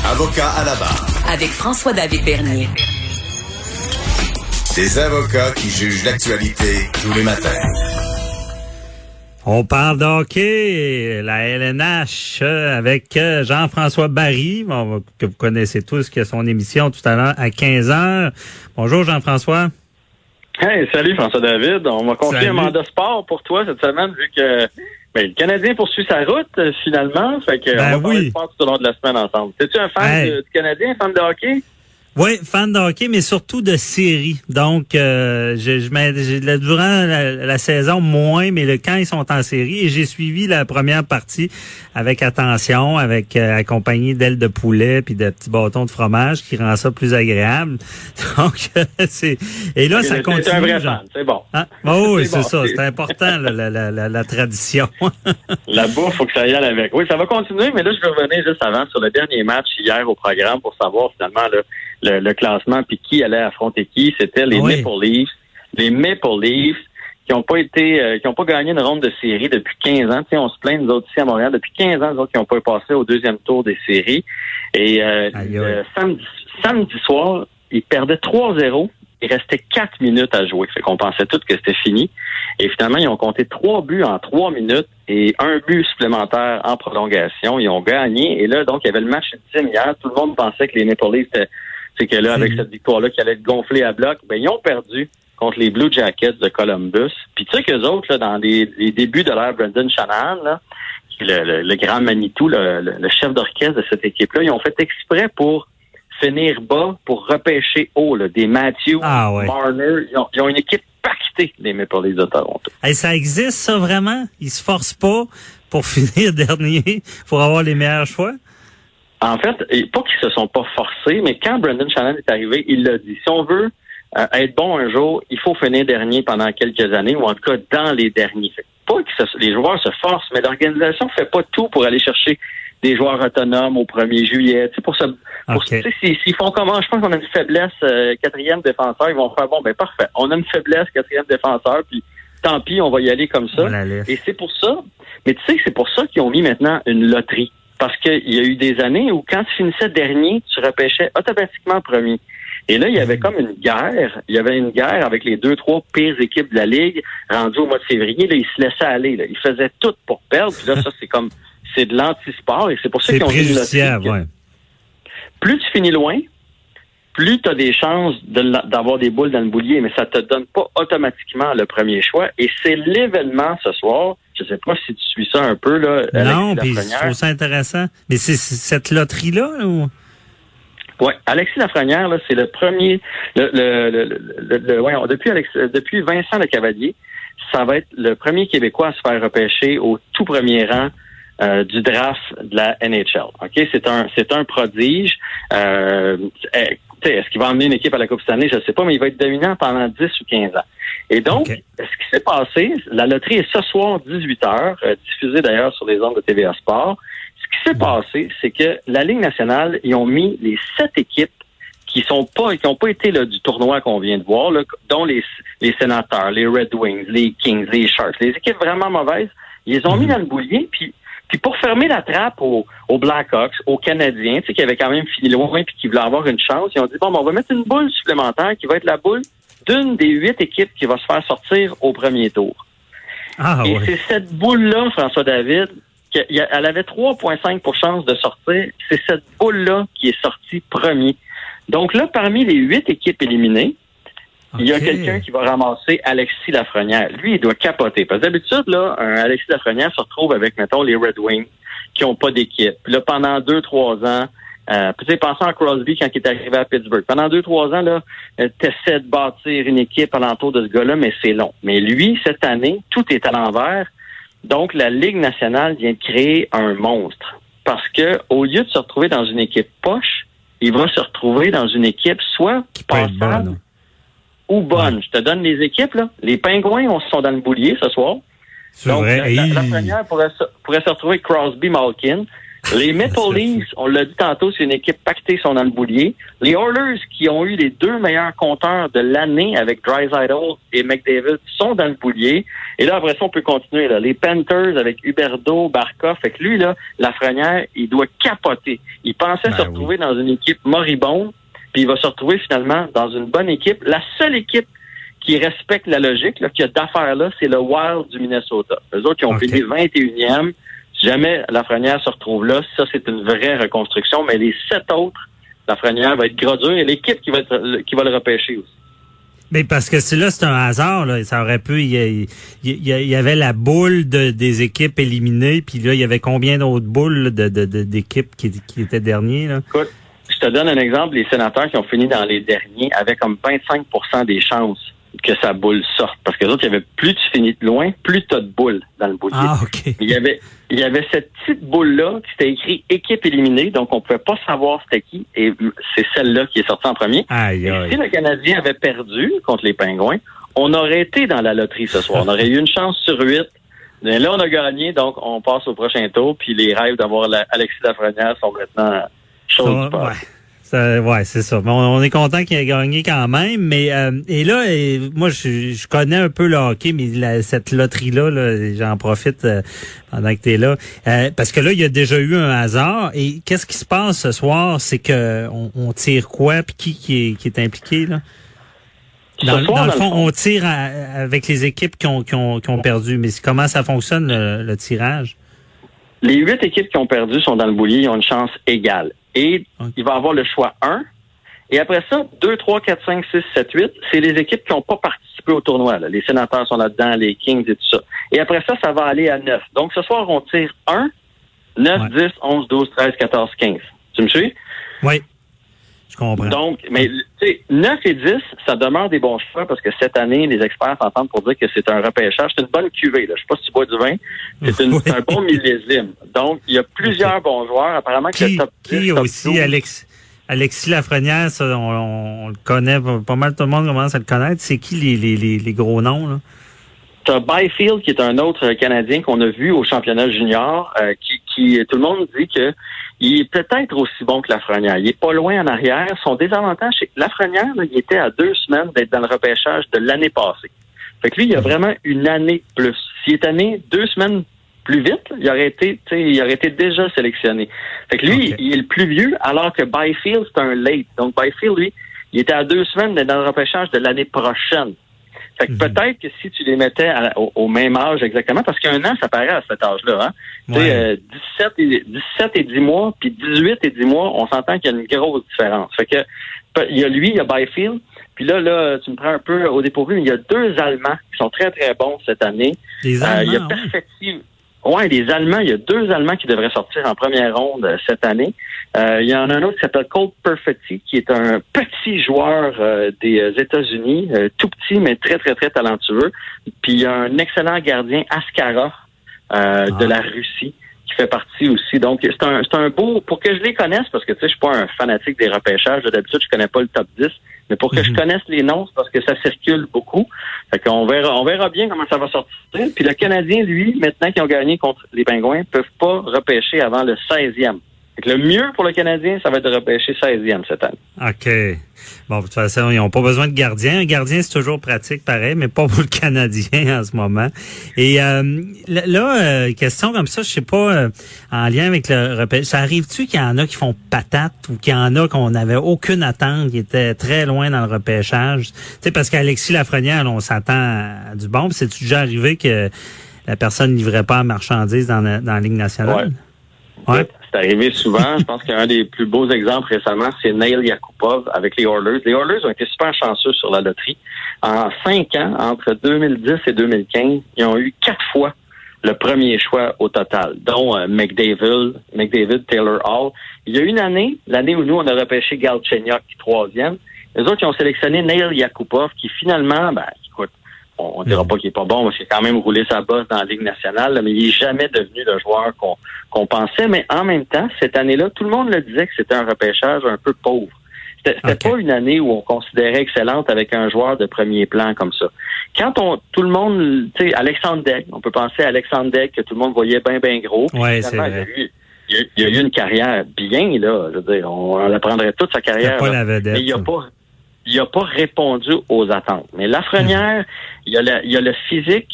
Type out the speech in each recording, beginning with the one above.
Avocat à la barre. Avec François-David Bernier. Des avocats qui jugent l'actualité tous les matins. On parle d'hockey, la LNH, euh, avec euh, Jean-François Barry, bon, que vous connaissez tous, qui a son émission tout à l'heure à 15 heures. Bonjour Jean-François. Hey, salut François-David. On m'a confié Salut. un mandat sport pour toi cette semaine, vu que ben, le Canadien poursuit sa route euh, finalement. Fait que Ben on va parler oui. de sport tout au long de la semaine ensemble. T'es-tu un fan Hey. de- du Canadien, fan de hockey? Oui, fan de hockey, mais surtout de séries. Donc, euh, je, je mets- j'ai- là, durant la, la saison, moins, mais le quand ils sont en série, et j'ai suivi la première partie avec attention, avec euh, accompagné d'ailes de poulet puis de petits bâtons de fromage qui rend ça plus agréable. Donc, euh, c'est et là, ça continue. T'es un vrai genre. fan, c'est bon. Oh, oui, C'est c'est bon, ça. c'est- C'est important, la, la, la, tradition. La bouffe, faut que ça y aille avec. Oui, ça va continuer, mais là, je vais revenir juste avant sur le dernier match hier au programme pour savoir finalement le, le, le classement puis qui allait affronter qui. C'était les Oui. Maple Leafs. Les Maple Leafs qui n'ont pas été, euh, qui ont pas gagné une ronde de série depuis 15 ans. Tu sais, on se plaint, nous autres ici à Montréal, depuis 15 ans, nous autres qui n'ont pas passé au deuxième tour des séries. Et euh, samedi, samedi soir, ils perdaient 3-0. Il restait 4 minutes à jouer. Fait qu'on pensait tous que c'était fini. Et finalement, ils ont compté trois buts en trois minutes et un but supplémentaire en prolongation. Ils ont gagné. Et là, donc, il y avait le match ultime hier. Tout le monde pensait que les Maple Leafs, c'était- c'est que là, avec Mhm. cette victoire-là, qui allait être gonflée à bloc, ben, ils ont perdu contre les Blue Jackets de Columbus. Puis tu sais qu'eux autres, là, dans les, les débuts de l'ère Brendan Shanahan, là, qui est le, le- le grand Manitou, le, le- le chef d'orchestre de cette équipe-là, ils ont fait exprès pour finir bas, pour repêcher haut, là, des Matthews, Ah ouais. Marner. Ils ont, ils ont une équipe pactée, les Maple Leafs de Toronto. Hey, ça existe, ça, vraiment? Ils se forcent pas pour finir dernier, pour avoir les meilleurs choix? En fait, pas qu'ils se sont pas forcés, mais quand Brendan Shannon est arrivé, il l'a dit. Si on veut euh, être bon un jour, il faut finir dernier pendant quelques années, ou en tout cas dans les derniers. Fait pas que les joueurs se forcent, mais l'organisation fait pas tout pour aller chercher des joueurs autonomes au 1er juillet. Tu sais, pour ça, pour, OK. tu sais, s'ils font comment, je pense qu'on a une faiblesse euh, quatrième défenseur, ils vont faire bon, ben parfait. On a une faiblesse quatrième défenseur, puis tant pis, on va y aller comme ça. Et c'est pour ça, mais tu sais que c'est pour ça qu'ils ont mis maintenant une loterie. Parce qu'il y a eu des années où quand tu finissais dernier, tu repêchais automatiquement premier. Et là, il y avait comme une guerre. Il y avait une guerre avec les deux, trois pires équipes de la Ligue rendues au mois de février. Là, ils se laissaient aller. Là. Ils faisaient tout pour perdre. Puis là, ça, c'est comme c'est de l'anti-sport. Et c'est pour ça qu'ils ont que ouais. Plus tu finis loin, plus tu as des chances de d'avoir des boules dans le boulier, mais ça te donne pas automatiquement le premier choix. Et c'est l'événement ce soir. Je sais pas si tu suis ça un peu, là. Non, puis je trouve ça intéressant. Mais c'est cette loterie-là, ou? Ouais, Alexis Lafrenière, là, c'est le premier, le, le, le, le- le- voyons, depuis Alex, depuis Vincent Le Cavalier, ça va être le premier Québécois à se faire repêcher au tout premier rang euh, du draft de la NHL. Ok, c'est un, c'est un prodige. Euh, eh, est-ce qu'il va emmener une équipe à la Coupe Stanley? Je ne sais pas, mais il va être dominant pendant 10 ou 15 ans. Et donc, ce qui s'est passé, la loterie est ce soir 18 h, euh, diffusée d'ailleurs sur les ondes de TVA Sport. Ce qui s'est passé, c'est que la Ligue nationale, ils ont mis les sept équipes qui sont pas, qui n'ont pas été là, du tournoi qu'on vient de voir, là, dont les, les sénateurs, les Red Wings, les Kings, les Sharks, les équipes vraiment mauvaises, ils les ont mis dans le boulier, puis puis pour fermer la trappe aux, aux Blackhawks, aux Canadiens, tu sais, qui avaient quand même fini loin puis qui voulaient avoir une chance, ils ont dit bon, ben, on va mettre une boule supplémentaire qui va être la boule d'une des huit équipes qui va se faire sortir au premier tour. Ah, Et ouais. c'est cette boule-là, François David, qu'elle elle avait 3,5 pour chance de sortir. C'est cette boule-là qui est sortie premier. Donc là, parmi les huit équipes éliminées, il y a quelqu'un qui va ramasser Alexis Lafrenière. Lui, il doit capoter. Parce que d'habitude, là, un Alexis Lafrenière se retrouve avec, mettons, les Red Wings qui ont pas d'équipe. Puis là, pendant deux, trois ans, euh, tu sais, pensons à Crosby quand il est arrivé à Pittsburgh. Pendant deux, trois ans, là, euh, t'essaies de bâtir une équipe alentour de ce gars-là, mais c'est long. Mais lui, cette année, tout est à l'envers. Donc, la Ligue nationale vient de créer un monstre. Parce que, au lieu de se retrouver dans une équipe poche, il va se retrouver dans une équipe soit Qui. Ou bonne. Je te donne les équipes, là. Les Pingouins, on sont dans le boulier ce soir. Donc, vrai. la, la- la Hey. première pourrait se, pourrait se retrouver avec Crosby Malkin. Les Maple Leafs, on l'a dit tantôt, c'est une équipe pactée, sont dans le boulier. Les Oilers, qui ont eu les deux meilleurs compteurs de l'année avec Drysdale et McDavid, sont dans le boulier. Et là, après ça, on peut continuer. Là. Les Panthers avec Huberdo, Barkov. Fait que lui, là, Lafrenière, il doit capoter. Il pensait Ben se retrouver dans une équipe moribonde, puis il va se retrouver finalement dans une bonne équipe. La seule équipe qui respecte la logique, là, qui a d'affaires là, c'est le Wild du Minnesota. Eux autres qui ont OK. fini 21e. Si jamais Lafrenière se retrouve là, ça, c'est une vraie reconstruction. Mais les sept autres, Lafrenière va être gros dur et l'équipe qui va être, qui va le repêcher aussi. Mais parce que c'est là, c'est un hasard. Là. Ça aurait pu. Il y, avait la boule de, des équipes éliminées, puis là, il y avait combien d'autres boules là, de, d'équipes qui, qui étaient derniers là? Écoute, te donne un exemple. Les sénateurs qui ont fini dans les derniers avaient comme 25% des chances que sa boule sorte. Parce que les autres, il y avait plus tu finis de loin, plus tu as de boules dans le boulier. Ah, ok. Il y avait, il y avait cette petite boule-là qui était écrit équipe éliminée, donc on pouvait pas savoir c'était qui, et c'est celle-là qui est sortie en premier. Aïe, Et aïe. si le Canadien avait perdu contre les Pingouins, on aurait été dans la loterie ce soir. On aurait eu une chance sur huit. Mais là, on a gagné, donc on passe au prochain tour, puis les rêves d'avoir la- Alexis Lafrenière sont maintenant choses Ça, ouais. Ça, ouais, c'est ça. Bon, on est content qu'il ait gagné quand même, mais euh, et là, moi, je, je connais un peu le hockey, mais la- cette loterie-là, là, j'en profite euh, pendant que tu es là, Euh, parce que là, il y a déjà eu un hasard. Et qu'est-ce qui se passe ce soir, c'est que on, on tire quoi, puis qui qui est, qui est impliqué là? Dans, soir, dans le fond, on tire à- avec les équipes qui ont, qui ont, qui ont perdu, mais comment ça fonctionne le, le tirage? Les huit équipes qui ont perdu sont dans le boulier, ils ont une chance égale. Et Ok. il va avoir le choix 1. Et après ça, 2, 3, 4, 5, 6, 7, 8, c'est les équipes qui n'ont pas participé au tournoi. là. Les sénateurs sont là-dedans, les Kings et tout ça. Et après ça, ça va aller à 9. Donc ce soir, on tire 1, 9, Ouais. 10, 11, 12, 13, 14, 15. Tu me suis? Oui, je comprends. Donc, mais tu sais, 9 et 10, ça demeure des bons choix parce que cette année, les experts s'entendent pour dire que c'est un repêchage. C'est une bonne cuvée. Là. Je sais pas si tu bois du vin. C'est Oui. un bon millésime. Donc, il y a plusieurs bons joueurs. Apparemment que qui, le top 10, qui top aussi, 12, Alex, Alexis Lafrenière, ça, on, on le connaît, pas pas mal tout le monde commence à le connaître. C'est qui les, les, les, les gros noms, là? T'as Byfield, qui est un autre Canadien qu'on a vu au championnat junior, euh, qui, qui tout le monde dit que il est peut-être aussi bon que Lafrenière. Il est pas loin en arrière. Son désavantage, c'est que Lafrenière, là, il était à deux semaines d'être dans le repêchage de l'année passée. Fait que lui, il a vraiment une année de plus. S'il est année deux semaines plus vite, il aurait été, il aurait été déjà sélectionné. Fait que lui, il est le plus vieux, alors que Byfield, c'est un late. Donc Byfield, lui, il était à deux semaines d'être dans le repêchage de l'année prochaine. Fait que Mhm. peut-être que si tu les mettais à- au, au même âge exactement, parce qu'un an, ça paraît à cet âge-là, hein? Tu sais, Ouais. euh, 17, et, 17 et 10 mois, puis 18 et 10 mois, on s'entend qu'il y a une grosse différence. Fait que il y a lui, il y a Byfield, puis là, là, tu me prends un peu au dépourvu, mais il y a deux Allemands qui sont très, très bons cette année. Les Euh, il y a Allemands, ouais. Ouais, les Allemands, il y a deux Allemands qui devraient sortir en première ronde euh, cette année. Euh, il y en a un autre qui s'appelle Colt Perfetti, qui est un petit joueur euh, des euh, États-Unis, euh, tout petit, mais très, très, très talentueux. Puis il y a un excellent gardien, Askara, euh, de Ah. la Russie, qui fait partie aussi. Donc, c'est un, c'est un beau... Pour que je les connaisse, parce que, tu sais, je suis pas un fanatique des repêchages. D'habitude, je connais pas le top 10. Mais pour que je Mhm. connaisse les noms, c'est parce que ça circule beaucoup. Fait qu'on verra, on verra bien comment ça va sortir. Puis le Canadien, lui, maintenant qu'ils ont gagné contre les Pingouins, peuvent pas repêcher avant le 16e. Que le mieux pour le Canadien, ça va être de repêcher 16e cette année. OK. Bon, de toute façon, ils n'ont pas besoin de gardien. Un gardien, c'est toujours pratique, pareil, mais pas pour le Canadien en ce moment. Et euh, là, euh, question comme ça, je sais pas, euh, en lien avec le repêchage, ça arrive-tu qu'il y en a qui font patate ou qu'il y en a qu'on n'avait aucune attente, qui étaient très loin dans le repêchage? Tu sais, parce qu'Alexis Lafrenière, là, on s'attend à du bon. C'est-tu déjà arrivé que la personne ne livrait pas la marchandise dans la, dans la Ligue nationale? Ouais. C'est arrivé souvent. Je pense qu'un des plus beaux exemples récemment, c'est Neil Yakupov avec les Oilers. Les Oilers ont été super chanceux sur la loterie. En cinq ans, entre 2010 et 2015, ils ont eu quatre fois le premier choix au total, dont euh, McDavid, McDavid, Taylor Hall. Il y a une année, l'année où nous, on a repêché Galchenyuk, troisième. Les autres, ils ont sélectionné Neil Yakupov, qui finalement, ben, on, on dira pas qu'il est pas bon, parce qu'il a quand même roulé sa bosse dans la Ligue nationale, là, mais il est jamais devenu le joueur qu'on qu'on pensait. Mais en même temps, cette année-là, tout le monde le disait que c'était un repêchage un peu pauvre. C'était c'était Ok. pas une année où on considérait excellente avec un joueur de premier plan comme ça. Quand on tout le monde, tu sais, Alexandre Degg, on peut penser à Alexandre Degg que tout le monde voyait bien, bien gros. Ouais, c'est finalement, il y a vrai. eu- il, a, eu une carrière bien, là. Je veux dire, on, on apprendrait toute sa carrière. pas la vedette. Mais il a pas, il a pas répondu aux attentes. Mais Lafrenière, il, a il y a le physique,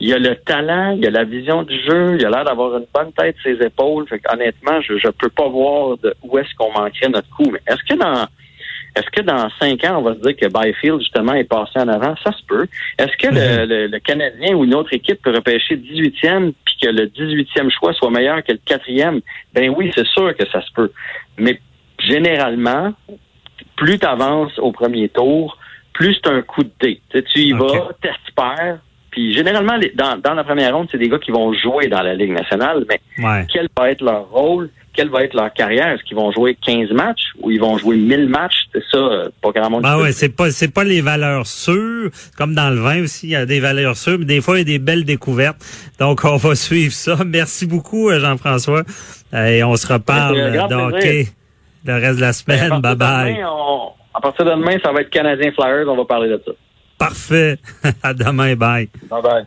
il a le talent, il a la vision du jeu, il a l'air d'avoir une bonne tête sur ses épaules. Fait honnêtement, je ne peux pas voir de où est-ce qu'on manquerait notre coup. Mais est-ce que dans est-ce que dans cinq ans, on va se dire que Byfield, justement, est passé en avant? Ça se peut. Est-ce que le, le, Canadien ou une autre équipe peut repêcher 18e puis que le 18e choix soit meilleur que le quatrième? Ben oui, c'est sûr que ça se peut. Mais généralement, plus tu avances au premier tour, plus c'est un coup de dé. Tu, tu y vas, t'espères, puis généralement, dans, dans la première ronde, c'est des gars qui vont jouer dans la Ligue nationale, mais quel va être leur rôle? Quelle va être leur carrière? Est-ce qu'ils vont jouer 15 matchs ou ils vont jouer 1000 matchs? C'est ça, euh, pas grand monde. Ah ouais, c'est pas, c'est pas les valeurs sûres. Comme dans le vin aussi, il y a des valeurs sûres, mais des fois, il y a des belles découvertes. Donc, on va suivre ça. Merci beaucoup, euh, Jean-François. Et on se reparle d'hockey le reste de la semaine. Bye bye. à partir de demain, ça va être Canadien Flyers. On va parler de ça. Parfait. À demain. Bye. Bye bye.